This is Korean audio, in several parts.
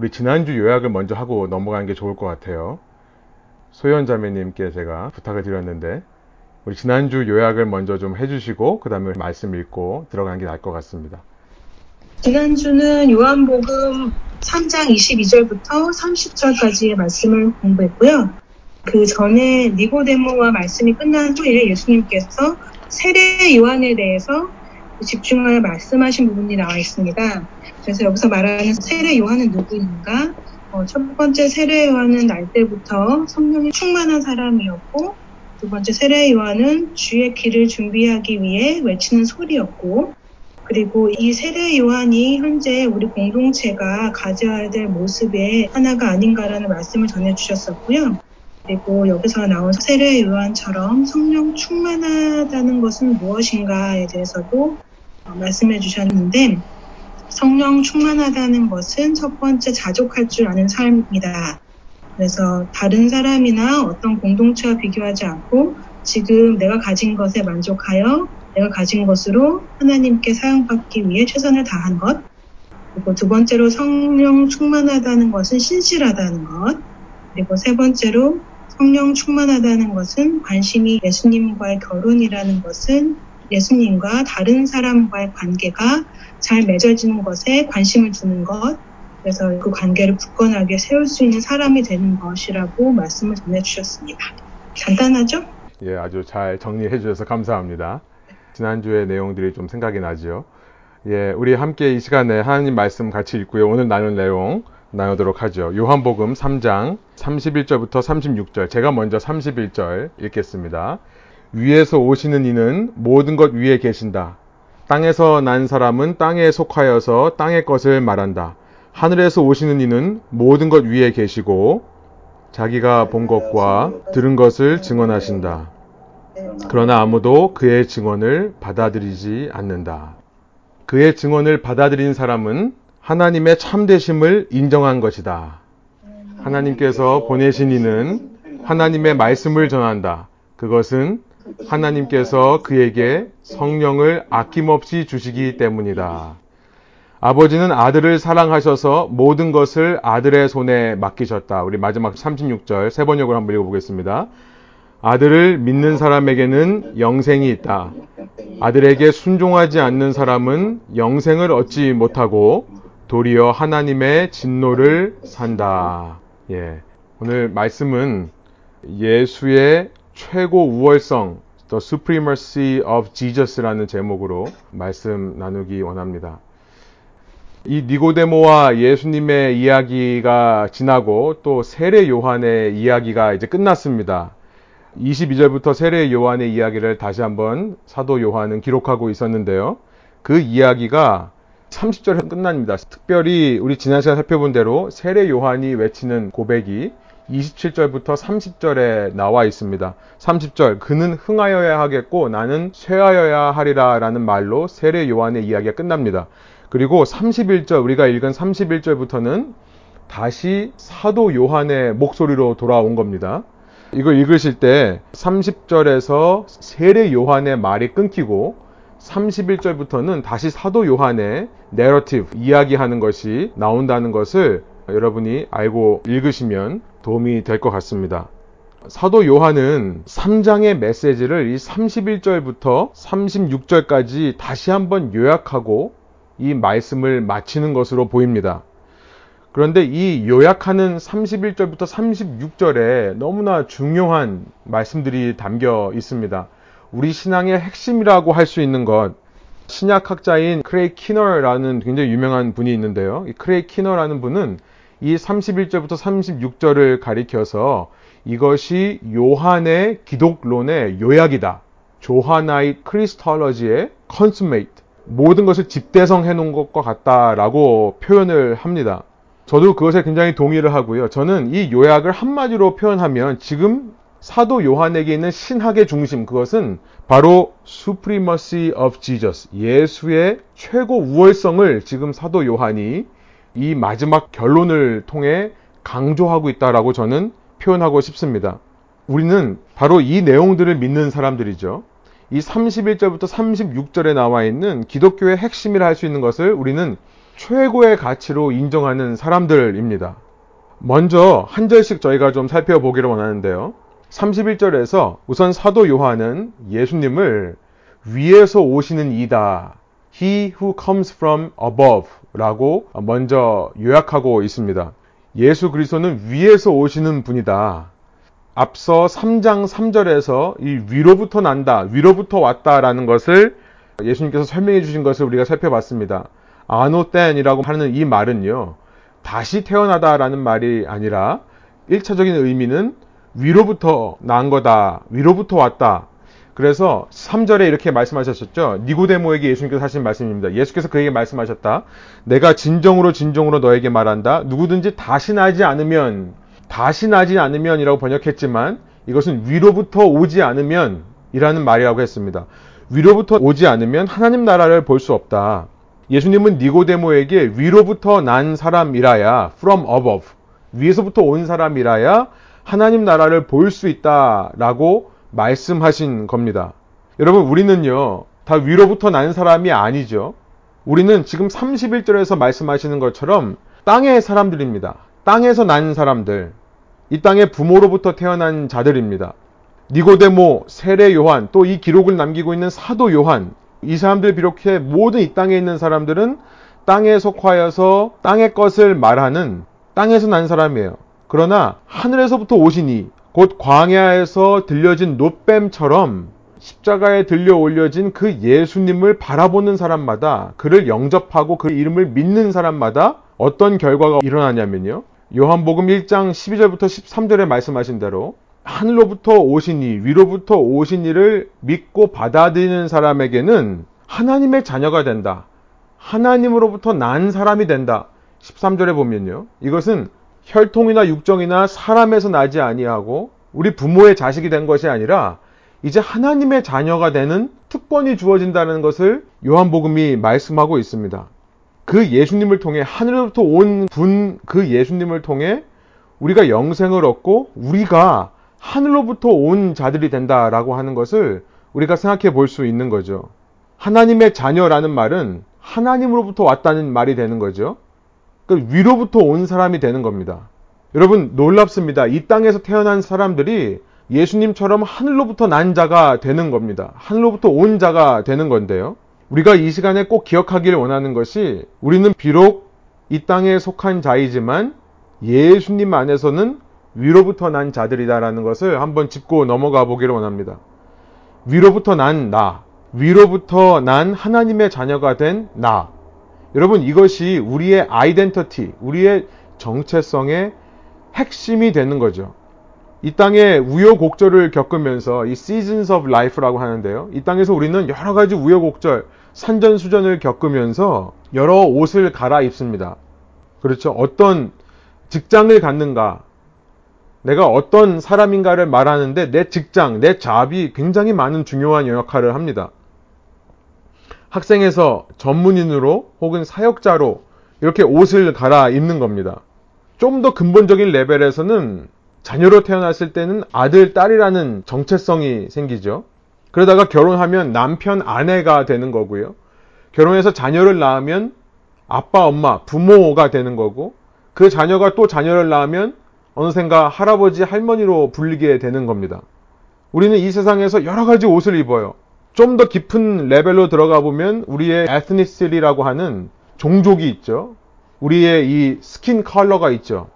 우리 지난주 요약을 먼저 하고 넘어가는 게 좋을 것 같아요. 소연 자매님께 제가 부탁을 드렸는데 우리 지난주 요약을 먼저 좀 해주시고 그 다음에 말씀 읽고 들어가는 게 나을 것 같습니다. 지난주는 요한복음 3장 22절부터 30절까지의 말씀을 공부했고요. 그 전에 니고데모와 말씀이 끝난 후에 예수님께서 세례 요한에 대해서 집중하여 말씀하신 부분이 나와 있습니다. 그래서 여기서 말하는 세례 요한은 누구인가? 어, 첫 번째 세례 요한은 날 때부터 성령이 충만한 사람이었고 두 번째 세례 요한은 주의 길을 준비하기 위해 외치는 소리였고 그리고 이 세례 요한이 현재 우리 공동체가 가져야 될 모습의 하나가 아닌가라는 말씀을 전해주셨었고요. 그리고 여기서 나온 세례 요한처럼 성령 충만하다는 것은 무엇인가에 대해서도 말씀해 주셨는데 성령 충만하다는 것은 첫 번째 자족할 줄 아는 삶이다. 그래서 다른 사람이나 어떤 공동체와 비교하지 않고 지금 내가 가진 것에 만족하여 내가 가진 것으로 하나님께 사용받기 위해 최선을 다한 것. 그리고 두 번째로 성령 충만하다는 것은 신실하다는 것. 그리고 세 번째로 성령 충만하다는 것은 관심이 예수님과의 결혼이라는 것은 예수님과 다른 사람과의 관계가 잘 맺어지는 것에 관심을 두는 것. 그래서 그 관계를 굳건하게 세울 수 있는 사람이 되는 것이라고 말씀을 전해주셨습니다. 간단하죠? 예, 아주 잘 정리해 주셔서 감사합니다. 지난주의 내용들이 좀 생각이 나죠. 예, 우리 함께 이 시간에 하나님 말씀 같이 읽고요. 오늘 나눌 내용 나누도록 하죠. 요한복음 3장 31절부터 36절. 제가 먼저 31절 읽겠습니다. 위에서 오시는 이는 모든 것 위에 계신다. 땅에서 난 사람은 땅에 속하여서 땅의 것을 말한다. 하늘에서 오시는 이는 모든 것 위에 계시고 자기가 본 것과 들은 것을 증언하신다. 그러나 아무도 그의 증언을 받아들이지 않는다. 그의 증언을 받아들인 사람은 하나님의 참되심을 인정한 것이다. 하나님께서 보내신 이는 하나님의 말씀을 전한다. 그것은 하나님께서 그에게 성령을 아낌없이 주시기 때문이다. 아버지는 아들을 사랑하셔서 모든 것을 아들의 손에 맡기셨다. 우리 마지막 36절 세 번역을 한번 읽어보겠습니다. 아들을 믿는 사람에게는 영생이 있다. 아들에게 순종하지 않는 사람은 영생을 얻지 못하고 도리어 하나님의 진노를 산다. 예. 오늘 말씀은 예수의 최고 우월성, The Supremacy of Jesus라는 제목으로 말씀 나누기 원합니다. 이 니고데모와 예수님의 이야기가 지나고 또 세례 요한의 이야기가 이제 끝났습니다. 22절부터 세례 요한의 이야기를 다시 한번 사도 요한은 기록하고 있었는데요. 그 이야기가 30절에 끝납니다. 특별히 우리 지난 시간 살펴본 대로 세례 요한이 외치는 고백이 27절부터 30절에 나와 있습니다. 30절, 그는 흥하여야 하겠고 나는 쇠하여야 하리라 라는 말로 세례 요한의 이야기가 끝납니다. 그리고 31절, 우리가 읽은 31절부터는 다시 사도 요한의 목소리로 돌아온 겁니다. 이거 읽으실 때 30절에서 세례 요한의 말이 끊기고 31절부터는 다시 사도 요한의 내러티브, 이야기하는 것이 나온다는 것을 여러분이 알고 읽으시면 도움이 될 것 같습니다. 사도 요한은 3장의 메시지를 이 31절부터 36절까지 다시 한번 요약하고 이 말씀을 마치는 것으로 보입니다. 그런데 이 요약하는 31절부터 36절에 너무나 중요한 말씀들이 담겨 있습니다. 우리 신앙의 핵심이라고 할 수 있는 것, 신약학자인 크레이그 키너라는 굉장히 유명한 분이 있는데요. 이 크레이그 키너라는 분은 이 31절부터 36절을 가리켜서 이것이 요한의 기독론의 요약이다. Johannine Christology의 consummate. 모든 것을 집대성 해 놓은 것과 같다라고 표현을 합니다. 저도 그것에 굉장히 동의를 하고요. 저는 이 요약을 한마디로 표현하면 지금 사도 요한에게 있는 신학의 중심 그것은 바로 supremacy of Jesus 예수의 최고 우월성을 지금 사도 요한이 이 마지막 결론을 통해 강조하고 있다라고 저는 표현하고 싶습니다. 우리는 바로 이 내용들을 믿는 사람들이죠. 이 31절부터 36절에 나와 있는 기독교의 핵심이라 할 수 있는 것을 우리는 최고의 가치로 인정하는 사람들입니다. 먼저 한 절씩 저희가 좀 살펴보기를 원하는데요. 31절에서 우선 사도 요한은 예수님을 위에서 오시는 이다. He who comes from above 라고 먼저 요약하고 있습니다. 예수 그리스도는 위에서 오시는 분이다. 앞서 3장 3절에서 이 위로부터 난다, 위로부터 왔다라는 것을 예수님께서 설명해 주신 것을 우리가 살펴봤습니다. 아노땐이라고 하는 이 말은요, 다시 태어나다라는 말이 아니라 1차적인 의미는 위로부터 난 거다, 위로부터 왔다. 그래서 3절에 이렇게 말씀하셨죠. 니고데모에게 예수님께서 하신 말씀입니다. 예수께서 그에게 말씀하셨다. 내가 진정으로 진정으로 너에게 말한다. 누구든지 다시 나지 않으면 다시 나지 않으면이라고 번역했지만 이것은 위로부터 오지 않으면 이라는 말이라고 했습니다. 위로부터 오지 않으면 하나님 나라를 볼 수 없다. 예수님은 니고데모에게 위로부터 난 사람이라야 from above 위에서부터 온 사람이라야 하나님 나라를 볼 수 있다라고 말씀하신 겁니다. 여러분 우리는요 다 위로부터 난 사람이 아니죠. 우리는 지금 31절에서 말씀하시는 것처럼 땅의 사람들입니다. 땅에서 난 사람들. 이 땅의 부모로부터 태어난 자들입니다. 니고데모, 세례 요한, 또 이 기록을 남기고 있는 사도 요한, 이 사람들 비롯해 모든 이 땅에 있는 사람들은 땅에 속하여서 땅의 것을 말하는 땅에서 난 사람이에요. 그러나 하늘에서부터 오시니 곧 광야에서 들려진 노뱀처럼 십자가에 들려 올려진 그 예수님을 바라보는 사람마다 그를 영접하고 그 이름을 믿는 사람마다 어떤 결과가 일어나냐면요. 요한복음 1장 12절부터 13절에 말씀하신 대로 하늘로부터 오신 이, 위로부터 오신 이를 믿고 받아들이는 사람에게는 하나님의 자녀가 된다. 하나님으로부터 난 사람이 된다. 13절에 보면요. 이것은 혈통이나 육정이나 사람에서 나지 아니하고 우리 부모의 자식이 된 것이 아니라 이제 하나님의 자녀가 되는 특권이 주어진다는 것을 요한복음이 말씀하고 있습니다. 그 예수님을 통해 하늘로부터 온 분 그 예수님을 통해 우리가 영생을 얻고 우리가 하늘로부터 온 자들이 된다라고 하는 것을 우리가 생각해 볼 수 있는 거죠. 하나님의 자녀라는 말은 하나님으로부터 왔다는 말이 되는 거죠. 그 위로부터 온 사람이 되는 겁니다. 여러분 놀랍습니다. 이 땅에서 태어난 사람들이 예수님처럼 하늘로부터 난 자가 되는 겁니다. 하늘로부터 온 자가 되는 건데요. 우리가 이 시간에 꼭 기억하기를 원하는 것이 우리는 비록 이 땅에 속한 자이지만 예수님 안에서는 위로부터 난 자들이다라는 것을 한번 짚고 넘어가 보기를 원합니다. 위로부터 난 나, 위로부터 난 하나님의 자녀가 된 나. 여러분 이것이 우리의 아이덴티티, 우리의 정체성의 핵심이 되는 거죠. 이 땅에 우여곡절을 겪으면서 이 seasons of life라고 하는데요. 이 땅에서 우리는 여러 가지 우여곡절, 산전수전을 겪으면서 여러 옷을 갈아입습니다. 그렇죠. 어떤 직장을 갖는가, 내가 어떤 사람인가를 말하는데 내 직장, 내 잡이 굉장히 많은 중요한 역할을 합니다. 학생에서 전문인으로 혹은 사역자로 이렇게 옷을 갈아입는 겁니다. 좀 더 근본적인 레벨에서는 자녀로 태어났을 때는 아들, 딸이라는 정체성이 생기죠. 그러다가 결혼하면 남편, 아내가 되는 거고요. 결혼해서 자녀를 낳으면 아빠, 엄마, 부모가 되는 거고, 그 자녀가 또 자녀를 낳으면 어느샌가 할아버지, 할머니로 불리게 되는 겁니다. 우리는 이 세상에서 여러 가지 옷을 입어요. 좀 더 깊은 레벨로 들어가 보면 우리의 ethnicity라고 하는 종족이 있죠. 우리의 이 skin color가 있죠.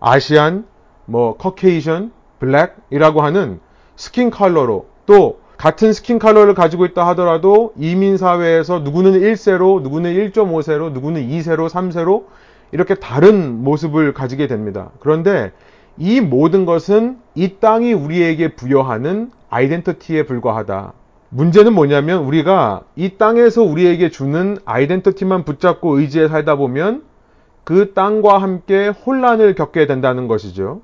Asian, 뭐 Caucasian, black이라고 하는 skin color로 또 같은 skin color를 가지고 있다 하더라도 이민 사회에서 누구는 1세로, 누구는 1.5세로, 누구는 2세로, 3세로 이렇게 다른 모습을 가지게 됩니다. 그런데 이 모든 것은 이 땅이 우리에게 부여하는 identity에 불과하다. 문제는 뭐냐면 우리가 이 땅에서 우리에게 주는 identity만 붙잡고 의지해 살다 보면 그 땅과 함께 혼란을 겪게 된다는 것이죠.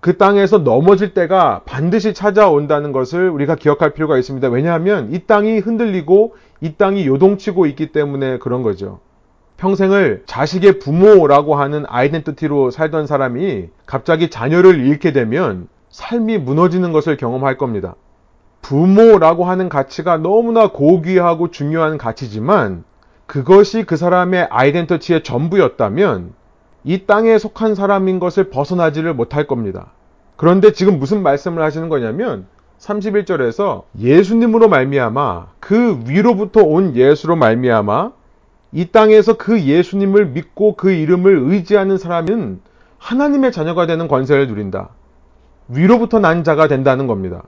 그 땅에서 넘어질 때가 반드시 찾아온다는 것을 우리가 기억할 필요가 있습니다. 왜냐하면 이 땅이 흔들리고 이 땅이 요동치고 있기 때문에 그런 거죠. 평생을 자식의 부모라고 하는 아이덴티티로 살던 사람이 갑자기 자녀를 잃게 되면 삶이 무너지는 것을 경험할 겁니다. 부모라고 하는 가치가 너무나 고귀하고 중요한 가치지만 그것이 그 사람의 아이덴티티의 전부였다면 이 땅에 속한 사람인 것을 벗어나지를 못할 겁니다. 그런데 지금 무슨 말씀을 하시는 거냐면 31절에서 예수님으로 말미암아 그 위로부터 온 예수로 말미암아 이 땅에서 그 예수님을 믿고 그 이름을 의지하는 사람은 하나님의 자녀가 되는 권세를 누린다. 위로부터 난 자가 된다는 겁니다.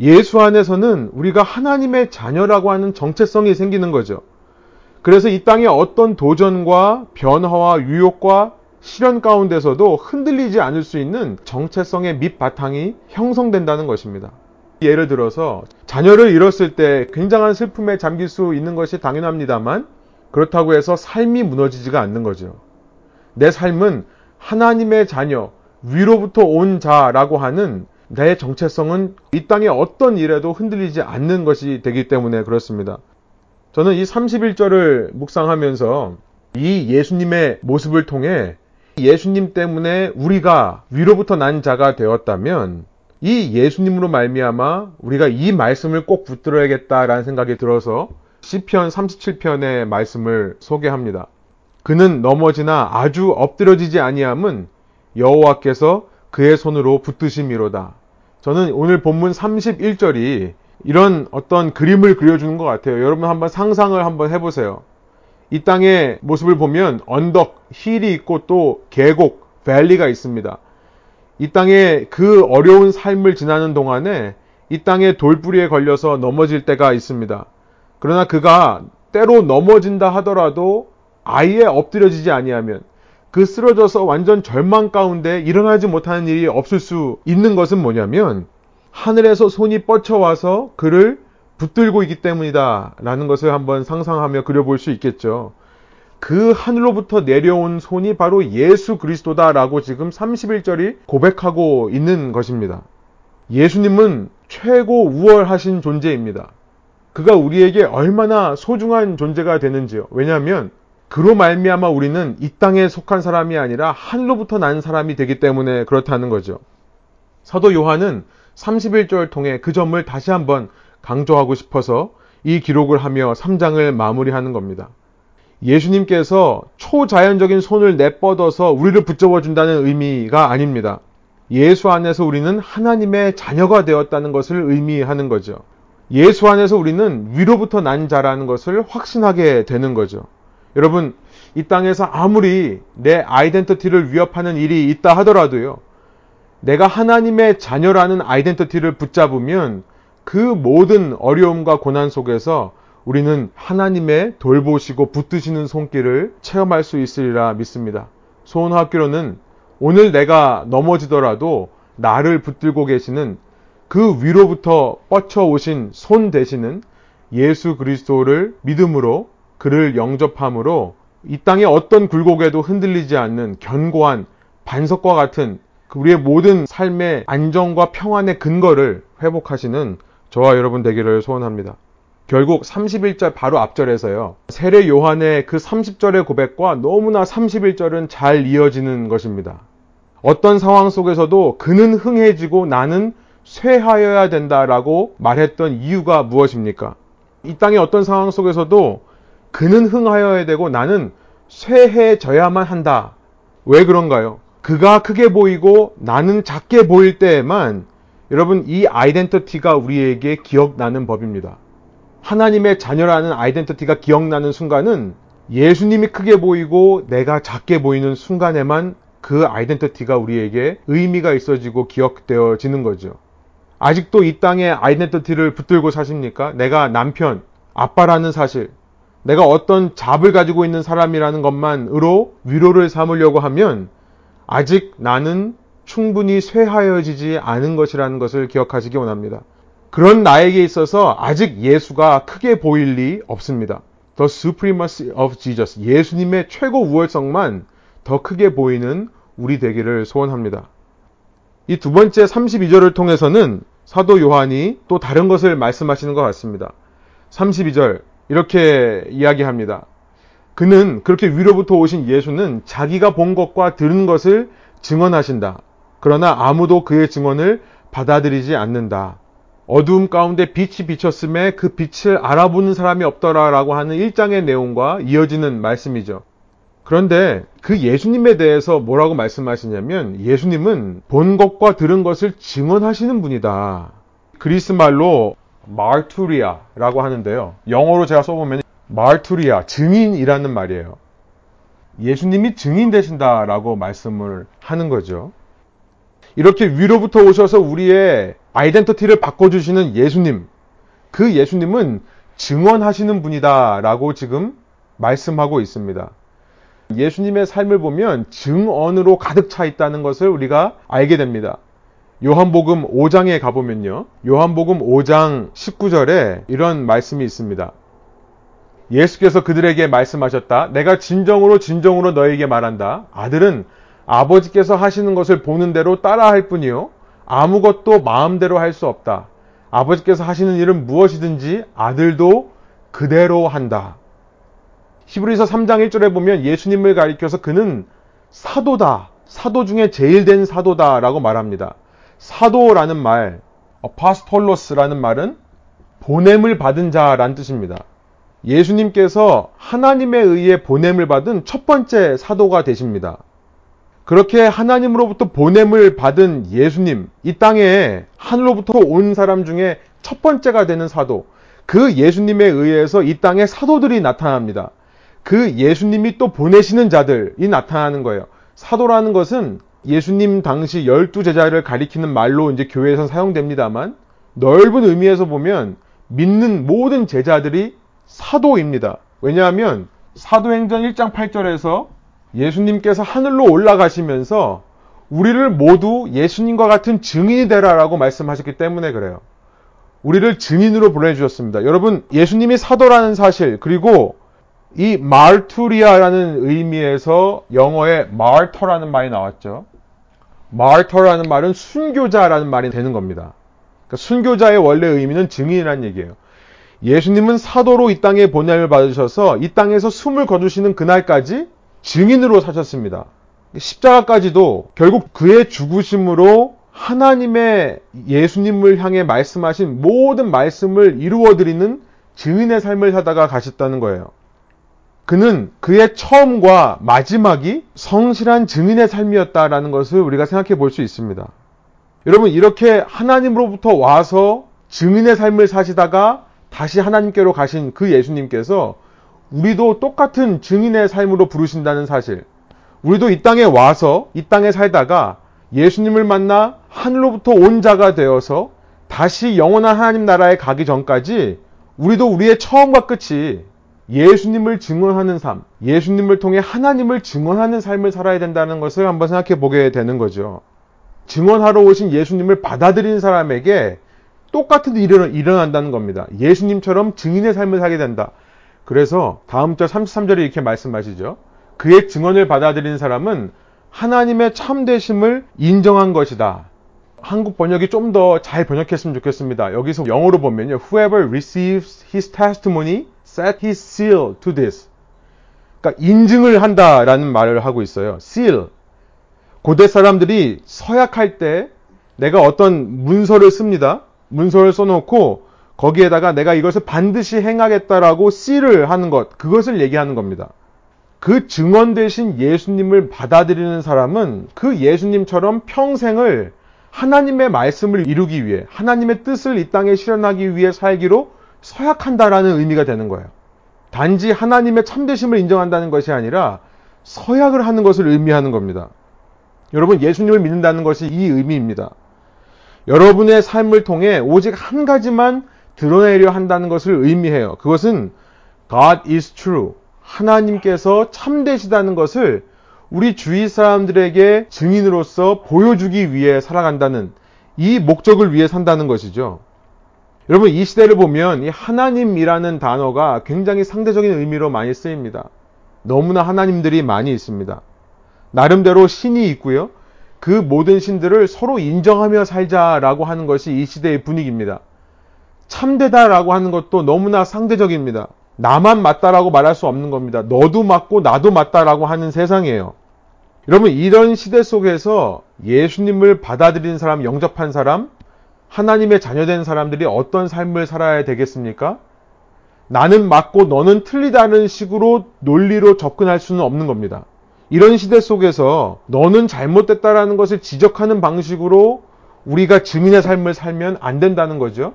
예수 안에서는 우리가 하나님의 자녀라고 하는 정체성이 생기는 거죠. 그래서 이 땅의 어떤 도전과 변화와 유혹과 시련 가운데서도 흔들리지 않을 수 있는 정체성의 밑바탕이 형성된다는 것입니다. 예를 들어서 자녀를 잃었을 때 굉장한 슬픔에 잠길 수 있는 것이 당연합니다만 그렇다고 해서 삶이 무너지지가 않는 거죠. 내 삶은 하나님의 자녀, 위로부터 온 자라고 하는 내 정체성은 이 땅의 어떤 일에도 흔들리지 않는 것이 되기 때문에 그렇습니다. 저는 이 31절을 묵상하면서 이 예수님의 모습을 통해 예수님 때문에 우리가 위로부터 난 자가 되었다면 이 예수님으로 말미암아 우리가 이 말씀을 꼭 붙들어야겠다라는 생각이 들어서 시편 37편의 말씀을 소개합니다. 그는 넘어지나 아주 엎드려지지 아니함은 여호와께서 그의 손으로 붙드심이로다. 저는 오늘 본문 31절이 이런 어떤 그림을 그려주는 것 같아요. 여러분 한번 상상을 한번 해보세요. 이 땅의 모습을 보면 언덕, 힐이 있고 또 계곡, 밸리가 있습니다. 이 땅에 그 어려운 삶을 지나는 동안에 이 땅의 돌뿌리에 걸려서 넘어질 때가 있습니다. 그러나 그가 때로 넘어진다 하더라도 아예 엎드려지지 아니하면 그 쓰러져서 완전 절망 가운데 일어나지 못하는 일이 없을 수 있는 것은 뭐냐면 하늘에서 손이 뻗쳐와서 그를 붙들고 있기 때문이다. 라는 것을 한번 상상하며 그려볼 수 있겠죠. 그 하늘로부터 내려온 손이 바로 예수 그리스도다 라고 지금 31절이 고백하고 있는 것입니다. 예수님은 최고 우월하신 존재입니다. 그가 우리에게 얼마나 소중한 존재가 되는지요. 왜냐하면 그로 말미암아 우리는 이 땅에 속한 사람이 아니라 하늘로부터 난 사람이 되기 때문에 그렇다는 거죠. 사도 요한은 31절 통해 그 점을 다시 한번 강조하고 싶어서 이 기록을 하며 3장을 마무리하는 겁니다. 예수님께서 초자연적인 손을 내뻗어서 우리를 붙잡아 준다는 의미가 아닙니다. 예수 안에서 우리는 하나님의 자녀가 되었다는 것을 의미하는 거죠. 예수 안에서 우리는 위로부터 난 자라는 것을 확신하게 되는 거죠. 여러분, 이 땅에서 아무리 내 아이덴티티를 위협하는 일이 있다 하더라도요. 내가 하나님의 자녀라는 아이덴티티를 붙잡으면 그 모든 어려움과 고난 속에서 우리는 하나님의 돌보시고 붙드시는 손길을 체험할 수 있으리라 믿습니다. 소원학교로는 오늘 내가 넘어지더라도 나를 붙들고 계시는 그 위로부터 뻗쳐 오신 손 되시는 예수 그리스도를 믿음으로 그를 영접함으로 이 땅의 어떤 굴곡에도 흔들리지 않는 견고한 반석과 같은 우리의 모든 삶의 안정과 평안의 근거를 회복하시는 저와 여러분 되기를 소원합니다. 결국 31절 바로 앞절에서요. 세례 요한의 그 30절의 고백과 너무나 31절은 잘 이어지는 것입니다. 어떤 상황 속에서도 그는 흥해지고 나는 쇠하여야 된다라고 말했던 이유가 무엇입니까? 이 땅의 어떤 상황 속에서도 그는 흥하여야 되고 나는 쇠해져야만 한다. 왜 그런가요? 그가 크게 보이고 나는 작게 보일 때에만 여러분 이 아이덴티티가 우리에게 기억나는 법입니다. 하나님의 자녀라는 아이덴티티가 기억나는 순간은 예수님이 크게 보이고 내가 작게 보이는 순간에만 그 아이덴티티가 우리에게 의미가 있어지고 기억되어지는 거죠. 아직도 이 땅에 아이덴티티를 붙들고 사십니까? 내가 남편, 아빠라는 사실, 내가 어떤 잡을 가지고 있는 사람이라는 것만으로 위로를 삼으려고 하면 아직 나는 충분히 쇠하여지지 않은 것이라는 것을 기억하시기 원합니다. 그런 나에게 있어서 아직 예수가 크게 보일 리 없습니다. The supremacy of Jesus. 예수님의 최고 우월성만 더 크게 보이는 우리 되기를 소원합니다. 이 두 번째 32절을 통해서는 사도 요한이 또 다른 것을 말씀하시는 것 같습니다. 32절 이렇게 이야기합니다. 그는 그렇게 위로부터 오신 예수는 자기가 본 것과 들은 것을 증언하신다. 그러나 아무도 그의 증언을 받아들이지 않는다. 어두움 가운데 빛이 비쳤음에 그 빛을 알아보는 사람이 없더라라고 하는 1장의 내용과 이어지는 말씀이죠. 그런데 그 예수님에 대해서 뭐라고 말씀하시냐면 예수님은 본 것과 들은 것을 증언하시는 분이다. 그리스 말로 마르투리아라고 하는데요. 영어로 제가 써보면 마르투리아, 증인이라는 말이에요. 예수님이 증인 되신다라고 말씀을 하는 거죠. 이렇게 위로부터 오셔서 우리의 아이덴티티를 바꿔주시는 예수님. 그 예수님은 증언하시는 분이다라고 지금 말씀하고 있습니다. 예수님의 삶을 보면 증언으로 가득 차 있다는 것을 우리가 알게 됩니다. 요한복음 5장에 가보면요. 요한복음 5장 19절에 이런 말씀이 있습니다. 예수께서 그들에게 말씀하셨다. 내가 진정으로 진정으로 너에게 말한다. 아들은 아버지께서 하시는 것을 보는 대로 따라할 뿐이요. 아무것도 마음대로 할 수 없다. 아버지께서 하시는 일은 무엇이든지 아들도 그대로 한다. 히브리서 3장 1절에 보면 예수님을 가리켜서 그는 사도다. 사도 중에 제일 된 사도다라고 말합니다. 사도라는 말, 아파스톨로스라는 말은 보냄을 받은 자란 뜻입니다. 예수님께서 하나님에 의해 보냄을 받은 첫 번째 사도가 되십니다. 그렇게 하나님으로부터 보냄을 받은 예수님, 이 땅에 하늘로부터 온 사람 중에 첫 번째가 되는 사도, 그 예수님에 의해서 이 땅에 사도들이 나타납니다. 그 예수님이 또 보내시는 자들이 나타나는 거예요. 사도라는 것은 예수님 당시 열두 제자를 가리키는 말로 이제 교회에서 사용됩니다만 넓은 의미에서 보면 믿는 모든 제자들이 사도입니다. 왜냐하면 사도행전 1장 8절에서 예수님께서 하늘로 올라가시면서 우리를 모두 예수님과 같은 증인이 되라라고 말씀하셨기 때문에 그래요. 우리를 증인으로 보내주셨습니다. 여러분, 예수님이 사도라는 사실, 그리고 이 말투리아라는 의미에서 영어에 mar터라는 말이 나왔죠. Mar터라는 말은 순교자라는 말이 되는 겁니다. 그러니까 순교자의 원래 의미는 증인이라는 얘기예요. 예수님은 사도로 이 땅에 보냄을 받으셔서 이 땅에서 숨을 거두시는 그날까지 증인으로 사셨습니다. 십자가까지도 결국 그의 죽으심으로 하나님의 예수님을 향해 말씀하신 모든 말씀을 이루어드리는 증인의 삶을 사다가 가셨다는 거예요. 그는 그의 처음과 마지막이 성실한 증인의 삶이었다라는 것을 우리가 생각해 볼 수 있습니다. 여러분, 이렇게 하나님으로부터 와서 증인의 삶을 사시다가 다시 하나님께로 가신 그 예수님께서 우리도 똑같은 증인의 삶으로 부르신다는 사실. 우리도 이 땅에 와서 이 땅에 살다가 예수님을 만나 하늘로부터 온 자가 되어서 다시 영원한 하나님 나라에 가기 전까지 우리도 우리의 처음과 끝이 예수님을 증언하는 삶, 예수님을 통해 하나님을 증언하는 삶을 살아야 된다는 것을 한번 생각해 보게 되는 거죠. 증언하러 오신 예수님을 받아들이는 사람에게 똑같은 일이 일어난다는 겁니다. 예수님처럼 증인의 삶을 살게 된다. 그래서 다음 절 33절에 이렇게 말씀하시죠. 그의 증언을 받아들이는 사람은 하나님의 참되심을 인정한 것이다. 한국 번역이 좀 더 잘 번역했으면 좋겠습니다. 여기서 영어로 보면요. Whoever receives his testimony set his seal to this. 그러니까 인증을 한다라는 말을 하고 있어요. seal. 고대 사람들이 서약할 때 내가 어떤 문서를 씁니다. 문서를 써놓고 거기에다가 내가 이것을 반드시 행하겠다라고 씨를 하는 것, 그것을 얘기하는 겁니다. 그 증언 대신 예수님을 받아들이는 사람은 그 예수님처럼 평생을 하나님의 말씀을 이루기 위해, 하나님의 뜻을 이 땅에 실현하기 위해 살기로 서약한다라는 의미가 되는 거예요. 단지 하나님의 참되심을 인정한다는 것이 아니라 서약을 하는 것을 의미하는 겁니다. 여러분, 예수님을 믿는다는 것이 이 의미입니다. 여러분의 삶을 통해 오직 한 가지만 드러내려 한다는 것을 의미해요. 그것은 God is true. 하나님께서 참되시다는 것을 우리 주위 사람들에게 증인으로서 보여주기 위해 살아간다는 이 목적을 위해 산다는 것이죠. 여러분, 이 시대를 보면 이 하나님이라는 단어가 굉장히 상대적인 의미로 많이 쓰입니다. 너무나 하나님들이 많이 있습니다. 나름대로 신이 있고요. 그 모든 신들을 서로 인정하며 살자라고 하는 것이 이 시대의 분위기입니다. 참되다라고 하는 것도 너무나 상대적입니다. 나만 맞다라고 말할 수 없는 겁니다. 너도 맞고 나도 맞다라고 하는 세상이에요. 여러분, 이런 시대 속에서 예수님을 받아들이는 사람, 영접한 사람, 하나님의 자녀된 사람들이 어떤 삶을 살아야 되겠습니까? 나는 맞고 너는 틀리다는 식으로 논리로 접근할 수는 없는 겁니다. 이런 시대 속에서 너는 잘못됐다라는 것을 지적하는 방식으로 우리가 증인의 삶을 살면 안 된다는 거죠.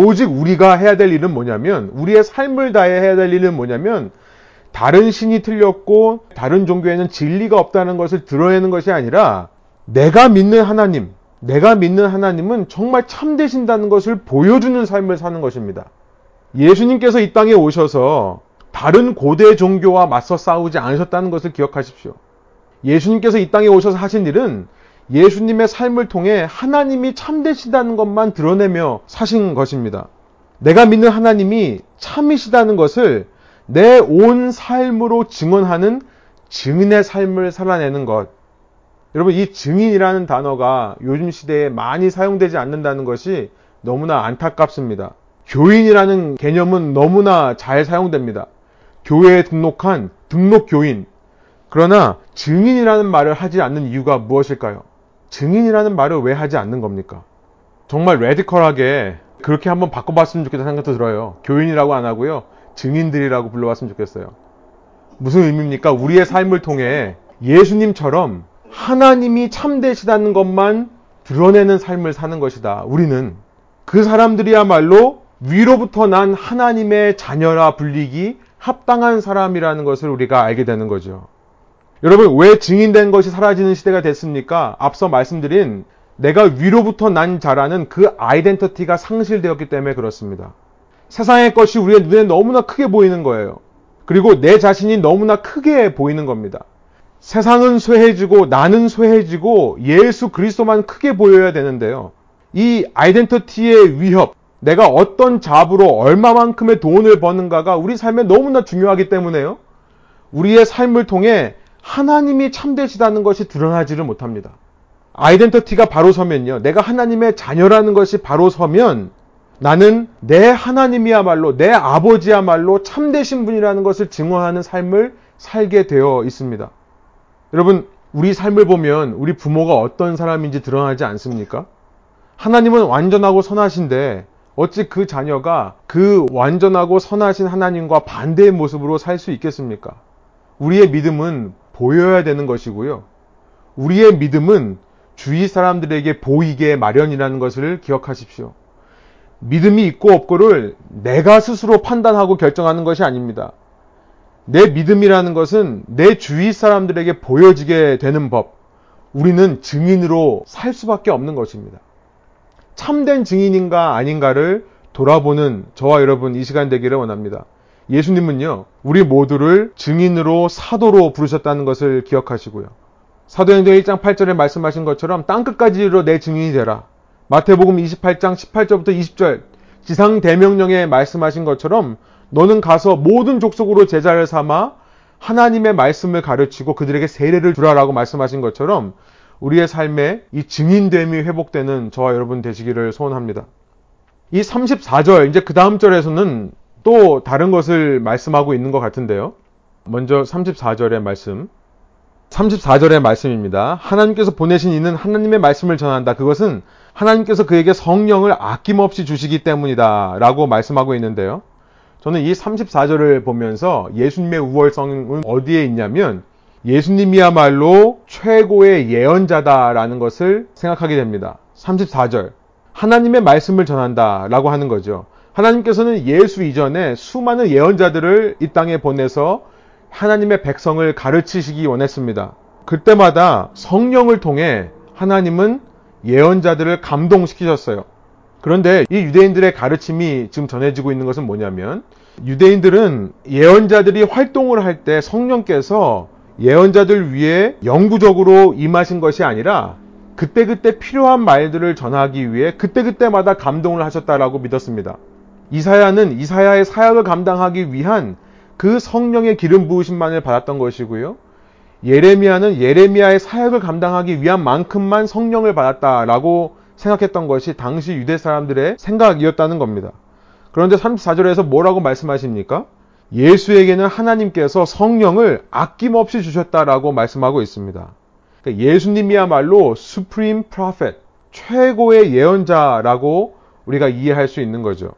오직 우리가 해야 될 일은 뭐냐면 우리의 삶을 다해 해야 될 일은 뭐냐면 다른 신이 틀렸고 다른 종교에는 진리가 없다는 것을 드러내는 것이 아니라 내가 믿는 하나님, 내가 믿는 하나님은 정말 참되신다는 것을 보여주는 삶을 사는 것입니다. 예수님께서 이 땅에 오셔서 다른 고대 종교와 맞서 싸우지 않으셨다는 것을 기억하십시오. 예수님께서 이 땅에 오셔서 하신 일은 예수님의 삶을 통해 하나님이 참되시다는 것만 드러내며 사신 것입니다. 내가 믿는 하나님이 참이시다는 것을 내 온 삶으로 증언하는 증인의 삶을 살아내는 것. 여러분, 이 증인이라는 단어가 요즘 시대에 많이 사용되지 않는다는 것이 너무나 안타깝습니다. 교인이라는 개념은 너무나 잘 사용됩니다. 교회에 등록한 등록 교인. 그러나 증인이라는 말을 하지 않는 이유가 무엇일까요? 증인이라는 말을 왜 하지 않는 겁니까? 정말 레디컬하게 그렇게 한번 바꿔봤으면 좋겠다는 생각도 들어요. 교인이라고 안 하고요. 증인들이라고 불러봤으면 좋겠어요. 무슨 의미입니까? 우리의 삶을 통해 예수님처럼 하나님이 참되시다는 것만 드러내는 삶을 사는 것이다. 우리는 그 사람들이야말로 위로부터 난 하나님의 자녀라 불리기 합당한 사람이라는 것을 우리가 알게 되는 거죠. 여러분, 왜 증인된 것이 사라지는 시대가 됐습니까? 앞서 말씀드린 내가 위로부터 난 자라는 그 아이덴티티가 상실되었기 때문에 그렇습니다. 세상의 것이 우리의 눈에 너무나 크게 보이는 거예요. 그리고 내 자신이 너무나 크게 보이는 겁니다. 세상은 쇠해지고 나는 쇠해지고 예수 그리스도만 크게 보여야 되는데요. 이 아이덴티티의 위협, 내가 어떤 잡으로 얼마만큼의 돈을 버는가가 우리 삶에 너무나 중요하기 때문에요. 우리의 삶을 통해 하나님이 참되시다는 것이 드러나지를 못합니다. 아이덴티티가 바로 서면요. 내가 하나님의 자녀라는 것이 바로 서면 나는 내 하나님이야말로 내 아버지야말로 참되신 분이라는 것을 증언하는 삶을 살게 되어 있습니다. 여러분, 우리 삶을 보면 우리 부모가 어떤 사람인지 드러나지 않습니까? 하나님은 완전하고 선하신데 어찌 그 자녀가 그 완전하고 선하신 하나님과 반대의 모습으로 살 수 있겠습니까? 우리의 믿음은 보여야 되는 것이고요. 우리의 믿음은 주위 사람들에게 보이게 마련이라는 것을 기억하십시오. 믿음이 있고 없고를 내가 스스로 판단하고 결정하는 것이 아닙니다. 내 믿음이라는 것은 내 주위 사람들에게 보여지게 되는 법. 우리는 증인으로 살 수밖에 없는 것입니다. 참된 증인인가 아닌가를 돌아보는 저와 여러분 이 시간 되기를 원합니다. 예수님은요, 우리 모두를 증인으로 사도로 부르셨다는 것을 기억하시고요. 사도행전 1장 8절에 말씀하신 것처럼 땅끝까지로 내 증인이 되라. 마태복음 28장 18절부터 20절 지상 대명령에 말씀하신 것처럼 너는 가서 모든 족속으로 제자를 삼아 하나님의 말씀을 가르치고 그들에게 세례를 주라라고 말씀하신 것처럼 우리의 삶에 이 증인됨이 회복되는 저와 여러분 되시기를 소원합니다. 이 34절 이제 그 다음 절에서는 또 다른 것을 말씀하고 있는 것 같은데요. 먼저 34절의 말씀. 34절의 말씀입니다. 하나님께서 보내신 이는 하나님의 말씀을 전한다. 그것은 하나님께서 그에게 성령을 아낌없이 주시기 때문이다. 라고 말씀하고 있는데요. 저는 이 34절을 보면서 예수님의 우월성은 어디에 있냐면 예수님이야말로 최고의 예언자다라는 것을 생각하게 됩니다. 34절. 하나님의 말씀을 전한다. 라고 하는 거죠. 하나님께서는 예수 이전에 수많은 예언자들을 이 땅에 보내서 하나님의 백성을 가르치시기 원했습니다. 그때마다 성령을 통해 하나님은 예언자들을 감동시키셨어요. 그런데 이 유대인들의 가르침이 지금 전해지고 있는 것은 뭐냐면 유대인들은 예언자들이 활동을 할 때 성령께서 예언자들 위해 영구적으로 임하신 것이 아니라 그때그때 필요한 말들을 전하기 위해 그때그때마다 감동을 하셨다라고 믿었습니다. 이사야는 이사야의 사역을 감당하기 위한 그 성령의 기름 부으심만을 받았던 것이고요. 예레미야는 예레미야의 사역을 감당하기 위한 만큼만 성령을 받았다라고 생각했던 것이 당시 유대 사람들의 생각이었다는 겁니다. 그런데 34절에서 뭐라고 말씀하십니까? 예수에게는 하나님께서 성령을 아낌없이 주셨다라고 말씀하고 있습니다. 그러니까 예수님이야말로 supreme prophet, 최고의 예언자라고 우리가 이해할 수 있는 거죠.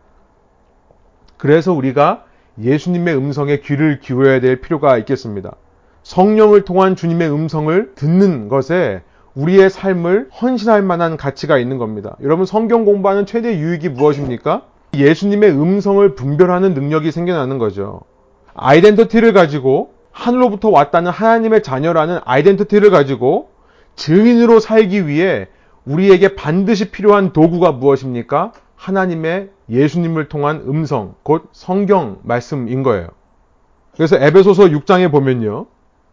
그래서 우리가 예수님의 음성에 귀를 기울여야 될 필요가 있겠습니다. 성령을 통한 주님의 음성을 듣는 것에 우리의 삶을 헌신할 만한 가치가 있는 겁니다. 여러분 성경 공부하는 최대 유익이 무엇입니까? 예수님의 음성을 분별하는 능력이 생겨나는 거죠. 아이덴티티를 가지고 하늘로부터 왔다는 하나님의 자녀라는 아이덴티티를 가지고 증인으로 살기 위해 우리에게 반드시 필요한 도구가 무엇입니까? 하나님의 예수님을 통한 음성, 곧 성경 말씀인 거예요. 그래서 에베소서 6장에 보면요.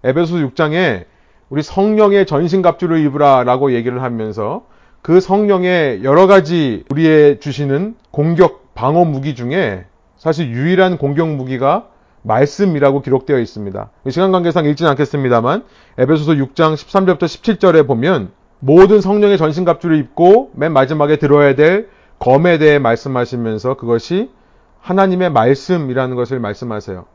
에베소서 6장에 우리 성령의 전신갑주를 입으라 라고 얘기를 하면서 그 성령의 여러 가지 우리의 주시는 공격, 방어 무기 중에 사실 유일한 공격 무기가 말씀이라고 기록되어 있습니다. 시간 관계상 읽지는 않겠습니다만 에베소서 6장 13절부터 17절에 보면 모든 성령의 전신갑주를 입고 맨 마지막에 들어야 될 검에 대해 말씀하시면서 그것이 하나님의 말씀이라는 것을 말씀하세요.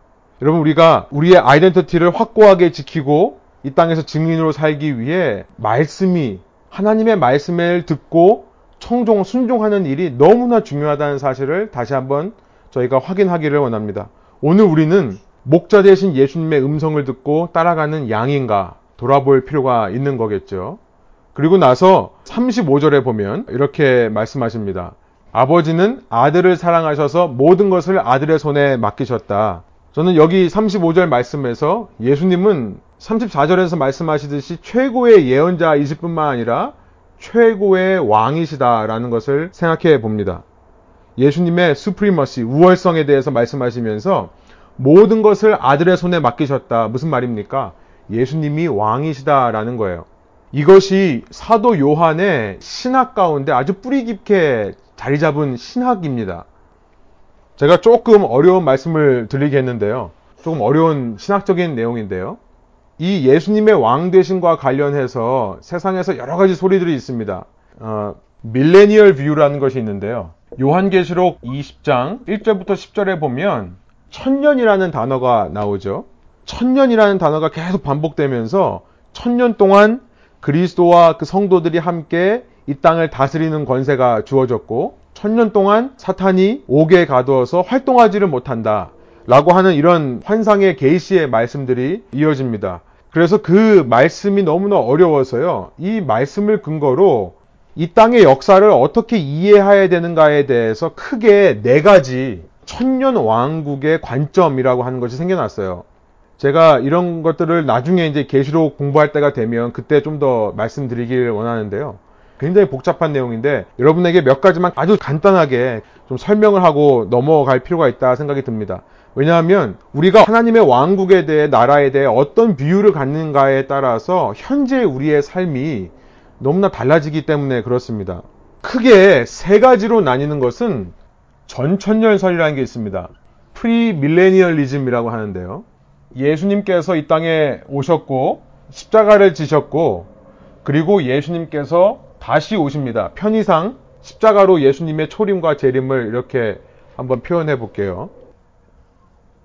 여러분 우리가 우리의 아이덴티티를 확고하게 지키고 이 땅에서 증인으로 살기 위해 말씀이 하나님의 말씀을 듣고 청종 순종하는 일이 너무나 중요하다는 사실을 다시 한번 저희가 확인하기를 원합니다. 오늘 우리는 목자 대신 예수님의 음성을 듣고 따라가는 양인가 돌아볼 필요가 있는 거겠죠. 그리고 나서 35절에 보면 이렇게 말씀하십니다. 아버지는 아들을 사랑하셔서 모든 것을 아들의 손에 맡기셨다. 저는 여기 35절 말씀에서 예수님은 34절에서 말씀하시듯이 최고의 예언자이실 뿐만 아니라 최고의 왕이시다라는 것을 생각해 봅니다. 예수님의 수프리머시, 우월성에 대해서 말씀하시면서 모든 것을 아들의 손에 맡기셨다. 무슨 말입니까? 예수님이 왕이시다라는 거예요. 이것이 사도 요한의 신학 가운데 아주 뿌리 깊게 자리 잡은 신학입니다. 제가 조금 어려운 말씀을 드리겠는데요. 조금 어려운 신학적인 내용인데요. 이 예수님의 왕 되신과 관련해서 세상에서 여러 가지 소리들이 있습니다. 어, 밀레니얼 뷰라는 것이 있는데요. 요한계시록 20장 1절부터 10절에 보면 천년이라는 단어가 나오죠. 천년이라는 단어가 계속 반복되면서 천년 동안 그리스도와 그 성도들이 함께 이 땅을 다스리는 권세가 주어졌고 천년 동안 사탄이 옥에 가두어서 활동하지를 못한다. 라고 하는 이런 환상의 계시의 말씀들이 이어집니다. 그래서 그 말씀이 너무나 어려워서요. 이 말씀을 근거로 이 땅의 역사를 어떻게 이해해야 되는가에 대해서 크게 네 가지 천년 왕국의 관점이라고 하는 것이 생겨났어요. 제가 이런 것들을 나중에 이제 계시록 공부할 때가 되면 그때 좀 더 말씀드리길 원하는데요. 굉장히 복잡한 내용인데 여러분에게 몇 가지만 아주 간단하게 좀 설명을 하고 넘어갈 필요가 있다 생각이 듭니다. 왜냐하면 우리가 하나님의 왕국에 대해 나라에 대해 어떤 view를 갖는가에 따라서 현재 우리의 삶이 너무나 달라지기 때문에 그렇습니다. 크게 세 가지로 나뉘는 것은 전천년설이라는 게 있습니다. premillennialism이라고 하는데요. 예수님께서 이 땅에 오셨고 십자가를 지셨고 그리고 예수님께서 다시 오십니다. 편의상 십자가로 예수님의 초림과 재림을 이렇게 한번 표현해 볼게요.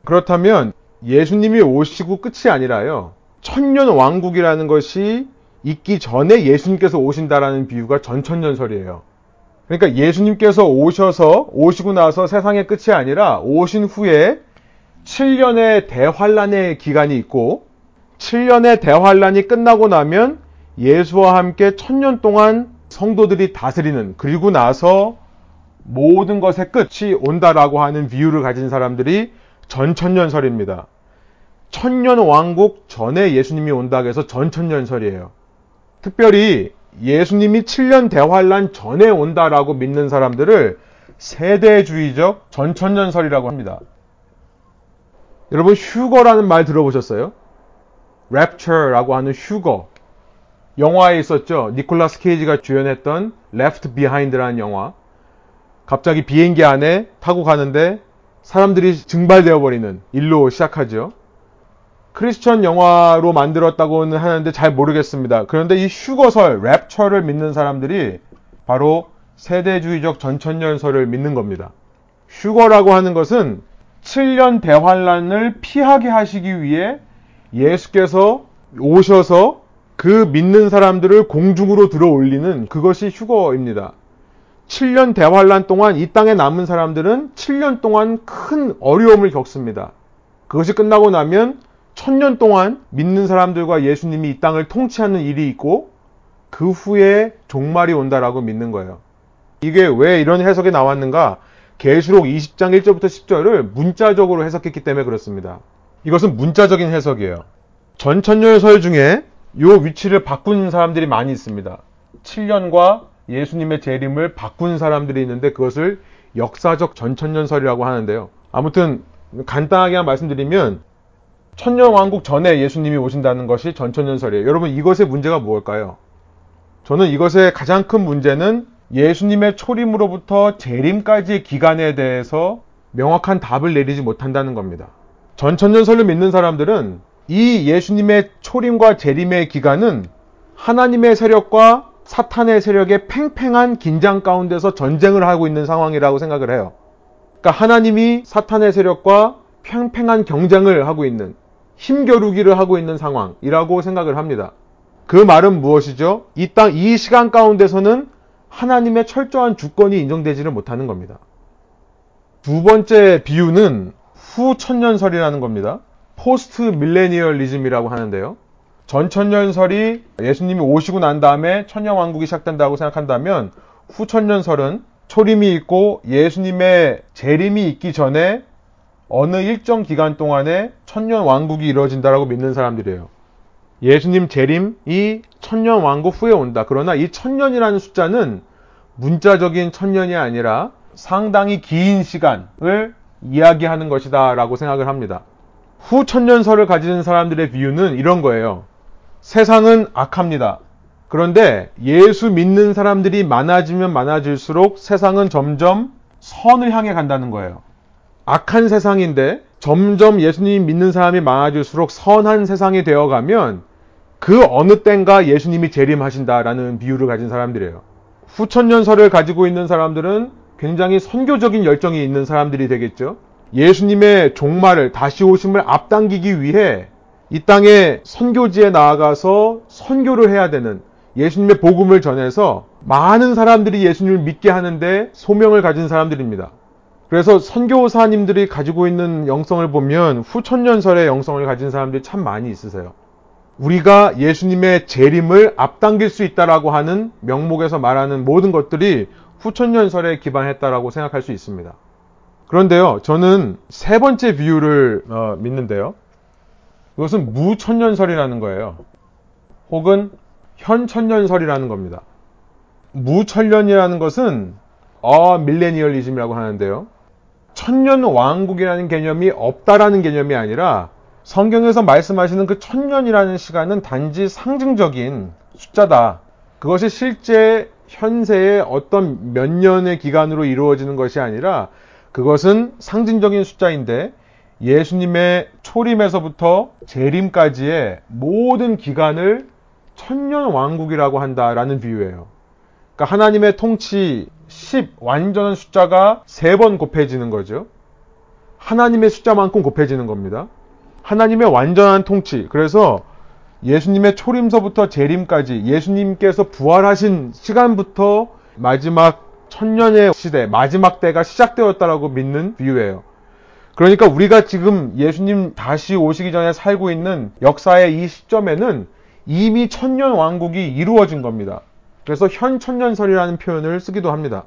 그렇다면 예수님이 오시고 끝이 아니라요. 천년 왕국이라는 것이 있기 전에 예수님께서 오신다라는 비유가 전천년설이에요. 그러니까 예수님께서 오셔서 오시고 나서 세상의 끝이 아니라 오신 후에 7년의 대환란의 기간이 있고 7년의 대환란이 끝나고 나면 예수와 함께 천년 동안 성도들이 다스리는 그리고 나서 모든 것의 끝이 온다라고 하는 비유를 가진 사람들이 전천년설입니다. 천년 왕국 전에 예수님이 온다 해서 전천년설이에요. 특별히 예수님이 7년 대환란 전에 온다라고 믿는 사람들을 세대주의적 전천년설이라고 합니다. 여러분 휴거라는 말 들어보셨어요? 랩처라고 하는 휴거. 영화에 있었죠. 니콜라스 케이지가 주연했던 Left Behind라는 영화. 갑자기 비행기 안에 타고 가는데 사람들이 증발되어 버리는 일로 시작하죠. 크리스천 영화로 만들었다고는 하는데 잘 모르겠습니다. 그런데 이 휴거설, 랩처를 믿는 사람들이 바로 세대주의적 전천년설을 믿는 겁니다. 휴거라고 하는 것은 7년 대환란을 피하게 하시기 위해 예수께서 오셔서 그 믿는 사람들을 공중으로 들어 올리는 그것이 휴거입니다. 7년 대환란 동안 이 땅에 남은 사람들은 7년 동안 큰 어려움을 겪습니다. 그것이 끝나고 나면 천년 동안 믿는 사람들과 예수님이 이 땅을 통치하는 일이 있고 그 후에 종말이 온다라고 믿는 거예요. 이게 왜 이런 해석이 나왔는가? 계시록 20장 1절부터 10절을 문자적으로 해석했기 때문에 그렇습니다. 이것은 문자적인 해석이에요. 전천년설 중에 이 위치를 바꾼 사람들이 많이 있습니다. 7년과 예수님의 재림을 바꾼 사람들이 있는데 그것을 역사적 전천년설이라고 하는데요. 아무튼 간단하게 말씀드리면 천년 왕국 전에 예수님이 오신다는 것이 전천년설이에요. 여러분 이것의 문제가 무엇일까요? 저는 이것의 가장 큰 문제는 예수님의 초림으로부터 재림까지의 기간에 대해서 명확한 답을 내리지 못한다는 겁니다. 전천년설을 믿는 사람들은 이 예수님의 초림과 재림의 기간은 하나님의 세력과 사탄의 세력의 팽팽한 긴장 가운데서 전쟁을 하고 있는 상황이라고 생각을 해요. 그러니까 하나님이 사탄의 세력과 팽팽한 경쟁을 하고 있는 힘겨루기를 하고 있는 상황이라고 생각을 합니다. 그 말은 무엇이죠? 이 땅, 이 시간 가운데서는 하나님의 철저한 주권이 인정되지를 못하는 겁니다. 두 번째 비유는 후 천년설이라는 겁니다. 포스트 밀레니얼리즘이라고 하는데요. 전천년설이 예수님이 오시고 난 다음에 천년왕국이 시작된다고 생각한다면 후천년설은 초림이 있고 예수님의 재림이 있기 전에 어느 일정 기간 동안에 천년왕국이 이루어진다라고 믿는 사람들이에요. 예수님 재림이 천년왕국 후에 온다. 그러나 이 천년이라는 숫자는 문자적인 천년이 아니라 상당히 긴 시간을 이야기하는 것이다 라고 생각을 합니다. 후천년설을 가지는 사람들의 비유는 이런 거예요. 세상은 악합니다. 그런데 예수 믿는 사람들이 많아지면 많아질수록 세상은 점점 선을 향해 간다는 거예요. 악한 세상인데 점점 예수님 믿는 사람이 많아질수록 선한 세상이 되어가면 그 어느 땐가 예수님이 재림하신다라는 비유를 가진 사람들이에요. 후천년설을 가지고 있는 사람들은 굉장히 선교적인 열정이 있는 사람들이 되겠죠. 예수님의 종말을 다시 오심을 앞당기기 위해 이 땅에 선교지에 나아가서 선교를 해야 되는 예수님의 복음을 전해서 많은 사람들이 예수님을 믿게 하는데 소명을 가진 사람들입니다. 그래서 선교사님들이 가지고 있는 영성을 보면 후천년설의 영성을 가진 사람들이 참 많이 있으세요. 우리가 예수님의 재림을 앞당길 수 있다라고 하는 명목에서 말하는 모든 것들이 후천년설에 기반했다라고 생각할 수 있습니다. 그런데요, 저는 세 번째 비유를 어, 믿는데요. 그것은 무천년설이라는 거예요. 혹은 현천년설이라는 겁니다. 무천년이라는 것은 어 밀레니얼리즘이라고 하는데요. 천년 왕국이라는 개념이 없다라는 개념이 아니라 성경에서 말씀하시는 그 천년이라는 시간은 단지 상징적인 숫자다. 그것이 실제 현세의 어떤 몇 년의 기간으로 이루어지는 것이 아니라 그것은 상징적인 숫자인데 예수님의 초림에서부터 재림까지의 모든 기간을 천년 왕국이라고 한다라는 비유예요. 그러니까 하나님의 통치 10 완전한 숫자가 세번 곱해지는 거죠. 하나님의 숫자만큼 곱해지는 겁니다. 하나님의 완전한 통치. 그래서 예수님의 초림서부터 재림까지 예수님께서 부활하신 시간부터 마지막 천년의 시대, 마지막 때가 시작되었다라고 믿는 비유예요. 그러니까 우리가 지금 예수님 다시 오시기 전에 살고 있는 역사의 이 시점에는 이미 천년 왕국이 이루어진 겁니다. 그래서 현 천년설이라는 표현을 쓰기도 합니다.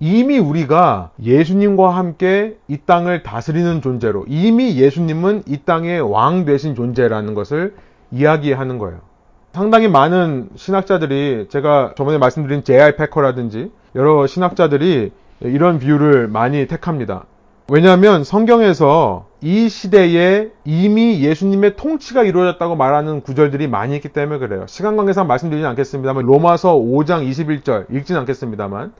이미 우리가 예수님과 함께 이 땅을 다스리는 존재로 이미 예수님은 이 땅의 왕 되신 존재라는 것을 이야기하는 거예요. 상당히 많은 신학자들이 제가 저번에 말씀드린 J.I. 패커라든지 여러 신학자들이 이런 비유를 많이 택합니다. 왜냐하면 성경에서 이 시대에 이미 예수님의 통치가 이루어졌다고 말하는 구절들이 많이 있기 때문에 그래요. 시간 관계상 말씀드리진 않겠습니다만 로마서 5장 21절 읽진 않겠습니다만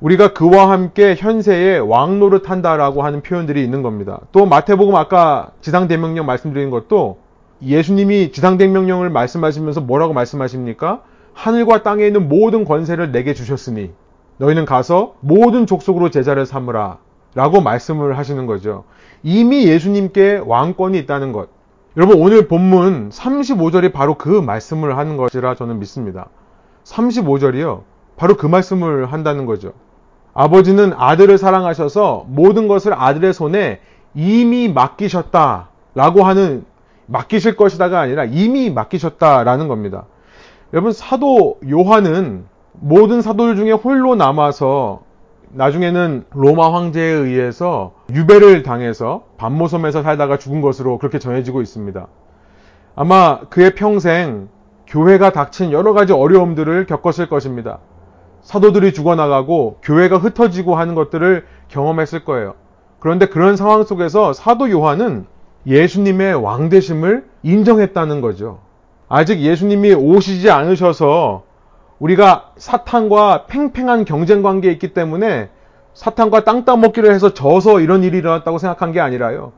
우리가 그와 함께 현세에 왕노릇 한다라고 하는 표현들이 있는 겁니다. 또 마태복음 아까 지상대명령 말씀드린 것도 예수님이 지상대명령을 말씀하시면서 뭐라고 말씀하십니까? 하늘과 땅에 있는 모든 권세를 내게 주셨으니 너희는 가서 모든 족속으로 제자를 삼으라 라고 말씀을 하시는 거죠. 이미 예수님께 왕권이 있다는 것. 여러분 오늘 본문 35절이 바로 그 말씀을 하는 것이라 저는 믿습니다. 35절이요. 바로 그 말씀을 한다는 거죠. 아버지는 아들을 사랑하셔서 모든 것을 아들의 손에 이미 맡기셨다. 라고 하는 맡기실 것이다가 아니라 이미 맡기셨다라는 겁니다. 여러분 사도 요한은 모든 사도들 중에 홀로 남아서 나중에는 로마 황제에 의해서 유배를 당해서 반모섬에서 살다가 죽은 것으로 그렇게 전해지고 있습니다. 아마 그의 평생 교회가 닥친 여러 가지 어려움들을 겪었을 것입니다. 사도들이 죽어나가고 교회가 흩어지고 하는 것들을 경험했을 거예요. 그런데 그런 상황 속에서 사도 요한은 예수님의 왕되심을 인정했다는 거죠. 아직 예수님이 오시지 않으셔서 우리가 사탄과 팽팽한 경쟁 관계에 있기 때문에 사탄과 땅 따먹기를 해서 져서 이런 일이 일어났다고 생각한 게 아니라요.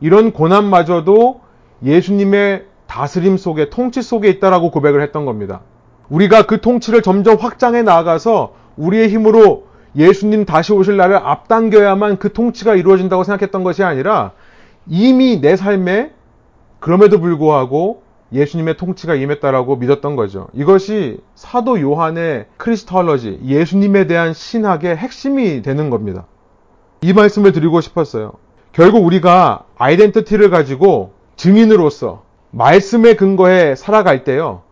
이런 고난마저도 예수님의 다스림 속에 통치 속에 있다라고 고백을 했던 겁니다. 우리가 그 통치를 점점 확장해 나아가서 우리의 힘으로 예수님 다시 오실 날을 앞당겨야만 그 통치가 이루어진다고 생각했던 것이 아니라 이미 내 삶에 그럼에도 불구하고 예수님의 통치가 임했다라고 믿었던 거죠. 이것이 사도 요한의 크리스톨러지, 예수님에 대한 신학의 핵심이 되는 겁니다. 이 말씀을 드리고 싶었어요. 결국 우리가 아이덴티티를 가지고 증인으로서 말씀의 근거에 살아갈 때요.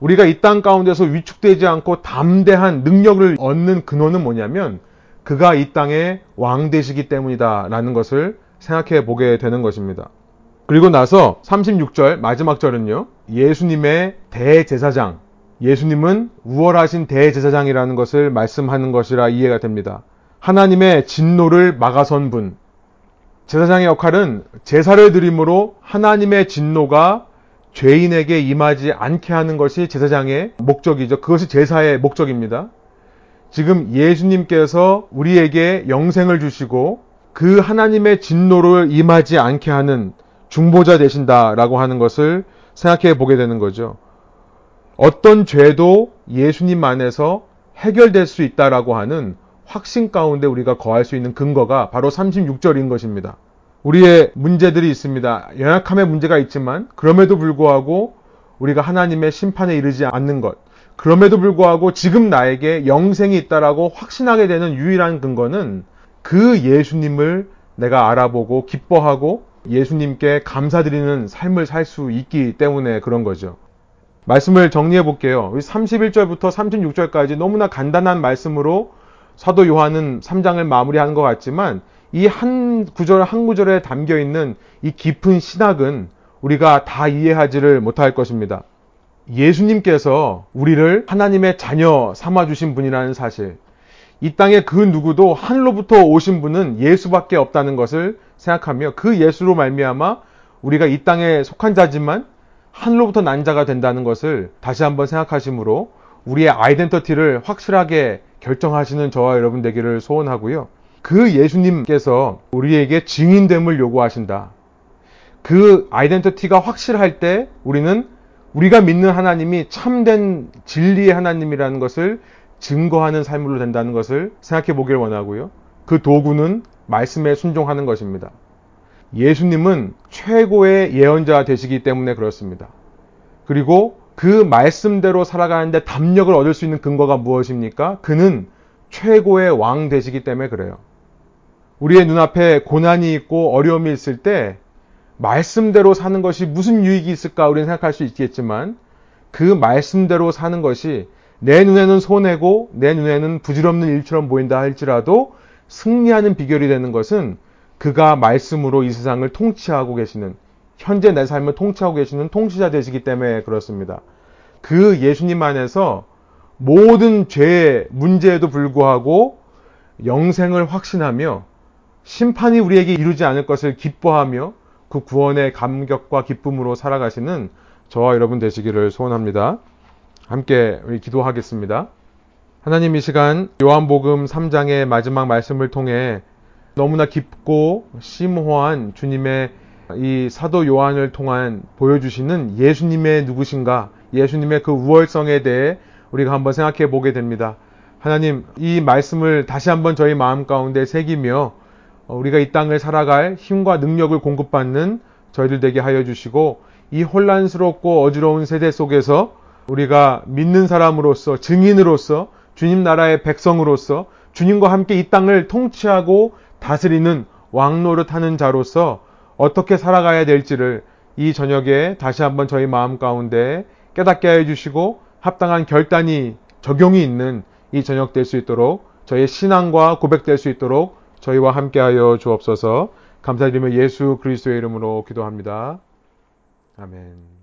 우리가 이 땅 가운데서 위축되지 않고 담대한 능력을 얻는 근원은 뭐냐면 그가 이 땅의 왕 되시기 때문이다라는 것을 생각해 보게 되는 것입니다. 그리고 나서 36절 마지막 절은요. 예수님의 대제사장. 예수님은 우월하신 대제사장이라는 것을 말씀하는 것이라 이해가 됩니다. 하나님의 진노를 막아선 분. 제사장의 역할은 제사를 드림으로 하나님의 진노가 죄인에게 임하지 않게 하는 것이 제사장의 목적이죠. 그것이 제사의 목적입니다. 지금 예수님께서 우리에게 영생을 주시고 그 하나님의 진노를 임하지 않게 하는 중보자 되신다라고 하는 것을 생각해 보게 되는 거죠. 어떤 죄도 예수님 안에서 해결될 수 있다라고 하는 확신 가운데 우리가 거할 수 있는 근거가 바로 36절인 것입니다. 우리의 문제들이 있습니다. 연약함의 문제가 있지만 그럼에도 불구하고 우리가 하나님의 심판에 이르지 않는 것. 그럼에도 불구하고 지금 나에게 영생이 있다라고 확신하게 되는 유일한 근거는 그 예수님을 내가 알아보고 기뻐하고 예수님께 감사드리는 삶을 살 수 있기 때문에 그런 거죠. 말씀을 정리해 볼게요. 31절부터 36절까지 너무나 간단한 말씀으로 사도 요한은 3장을 마무리하는 것 같지만 이 한 구절 한 구절에 담겨 있는 이 깊은 신학은 우리가 다 이해하지를 못할 것입니다. 예수님께서 우리를 하나님의 자녀 삼아 주신 분이라는 사실. 이 땅에 그 누구도 하늘로부터 오신 분은 예수밖에 없다는 것을 생각하며 그 예수로 말미암아 우리가 이 땅에 속한 자지만 하늘로부터 난 자가 된다는 것을 다시 한번 생각하시므로 우리의 아이덴티티를 확실하게 결정하시는 저와 여러분 되기를 소원하고요. 그 예수님께서 우리에게 증인됨을 요구하신다. 그 아이덴티티가 확실할 때 우리는 우리가 믿는 하나님이 참된 진리의 하나님이라는 것을 증거하는 삶으로 된다는 것을 생각해 보길 원하고요. 그 도구는 말씀에 순종하는 것입니다. 예수님은 최고의 예언자 되시기 때문에 그렇습니다. 그리고 그 말씀대로 살아가는데 담력을 얻을 수 있는 근거가 무엇입니까? 그는 최고의 왕 되시기 때문에 그래요. 우리의 눈앞에 고난이 있고 어려움이 있을 때 말씀대로 사는 것이 무슨 유익이 있을까 우리는 생각할 수 있겠지만 그 말씀대로 사는 것이 내 눈에는 손해고 내 눈에는 부질없는 일처럼 보인다 할지라도 승리하는 비결이 되는 것은 그가 말씀으로 이 세상을 통치하고 계시는 현재 내 삶을 통치하고 계시는 통치자 되시기 때문에 그렇습니다. 그 예수님 안에서 모든 죄의 문제에도 불구하고 영생을 확신하며 심판이 우리에게 이루지 않을 것을 기뻐하며 그 구원의 감격과 기쁨으로 살아가시는 저와 여러분 되시기를 소원합니다. 함께 우리 기도하겠습니다. 하나님 이 시간 요한복음 3장의 마지막 말씀을 통해 너무나 깊고 심오한 주님의 이 사도 요한을 통한 보여주시는 예수님의 누구신가, 예수님의 그 우월성에 대해 우리가 한번 생각해 보게 됩니다. 하나님, 이 말씀을 다시 한번 저희 마음 가운데 새기며 우리가 이 땅을 살아갈 힘과 능력을 공급받는 저희들 되게 하여 주시고 이 혼란스럽고 어지러운 세대 속에서 우리가 믿는 사람으로서 증인으로서 주님 나라의 백성으로서 주님과 함께 이 땅을 통치하고 다스리는 왕노릇 하는 자로서 어떻게 살아가야 될지를 이 저녁에 다시 한번 저희 마음 가운데 깨닫게 해 주시고 합당한 결단이 적용이 있는 이 저녁 될 수 있도록 저희의 신앙과 고백될 수 있도록 저희와 함께하여 주옵소서 감사드리며 예수 그리스도의 이름으로 기도합니다. 아멘.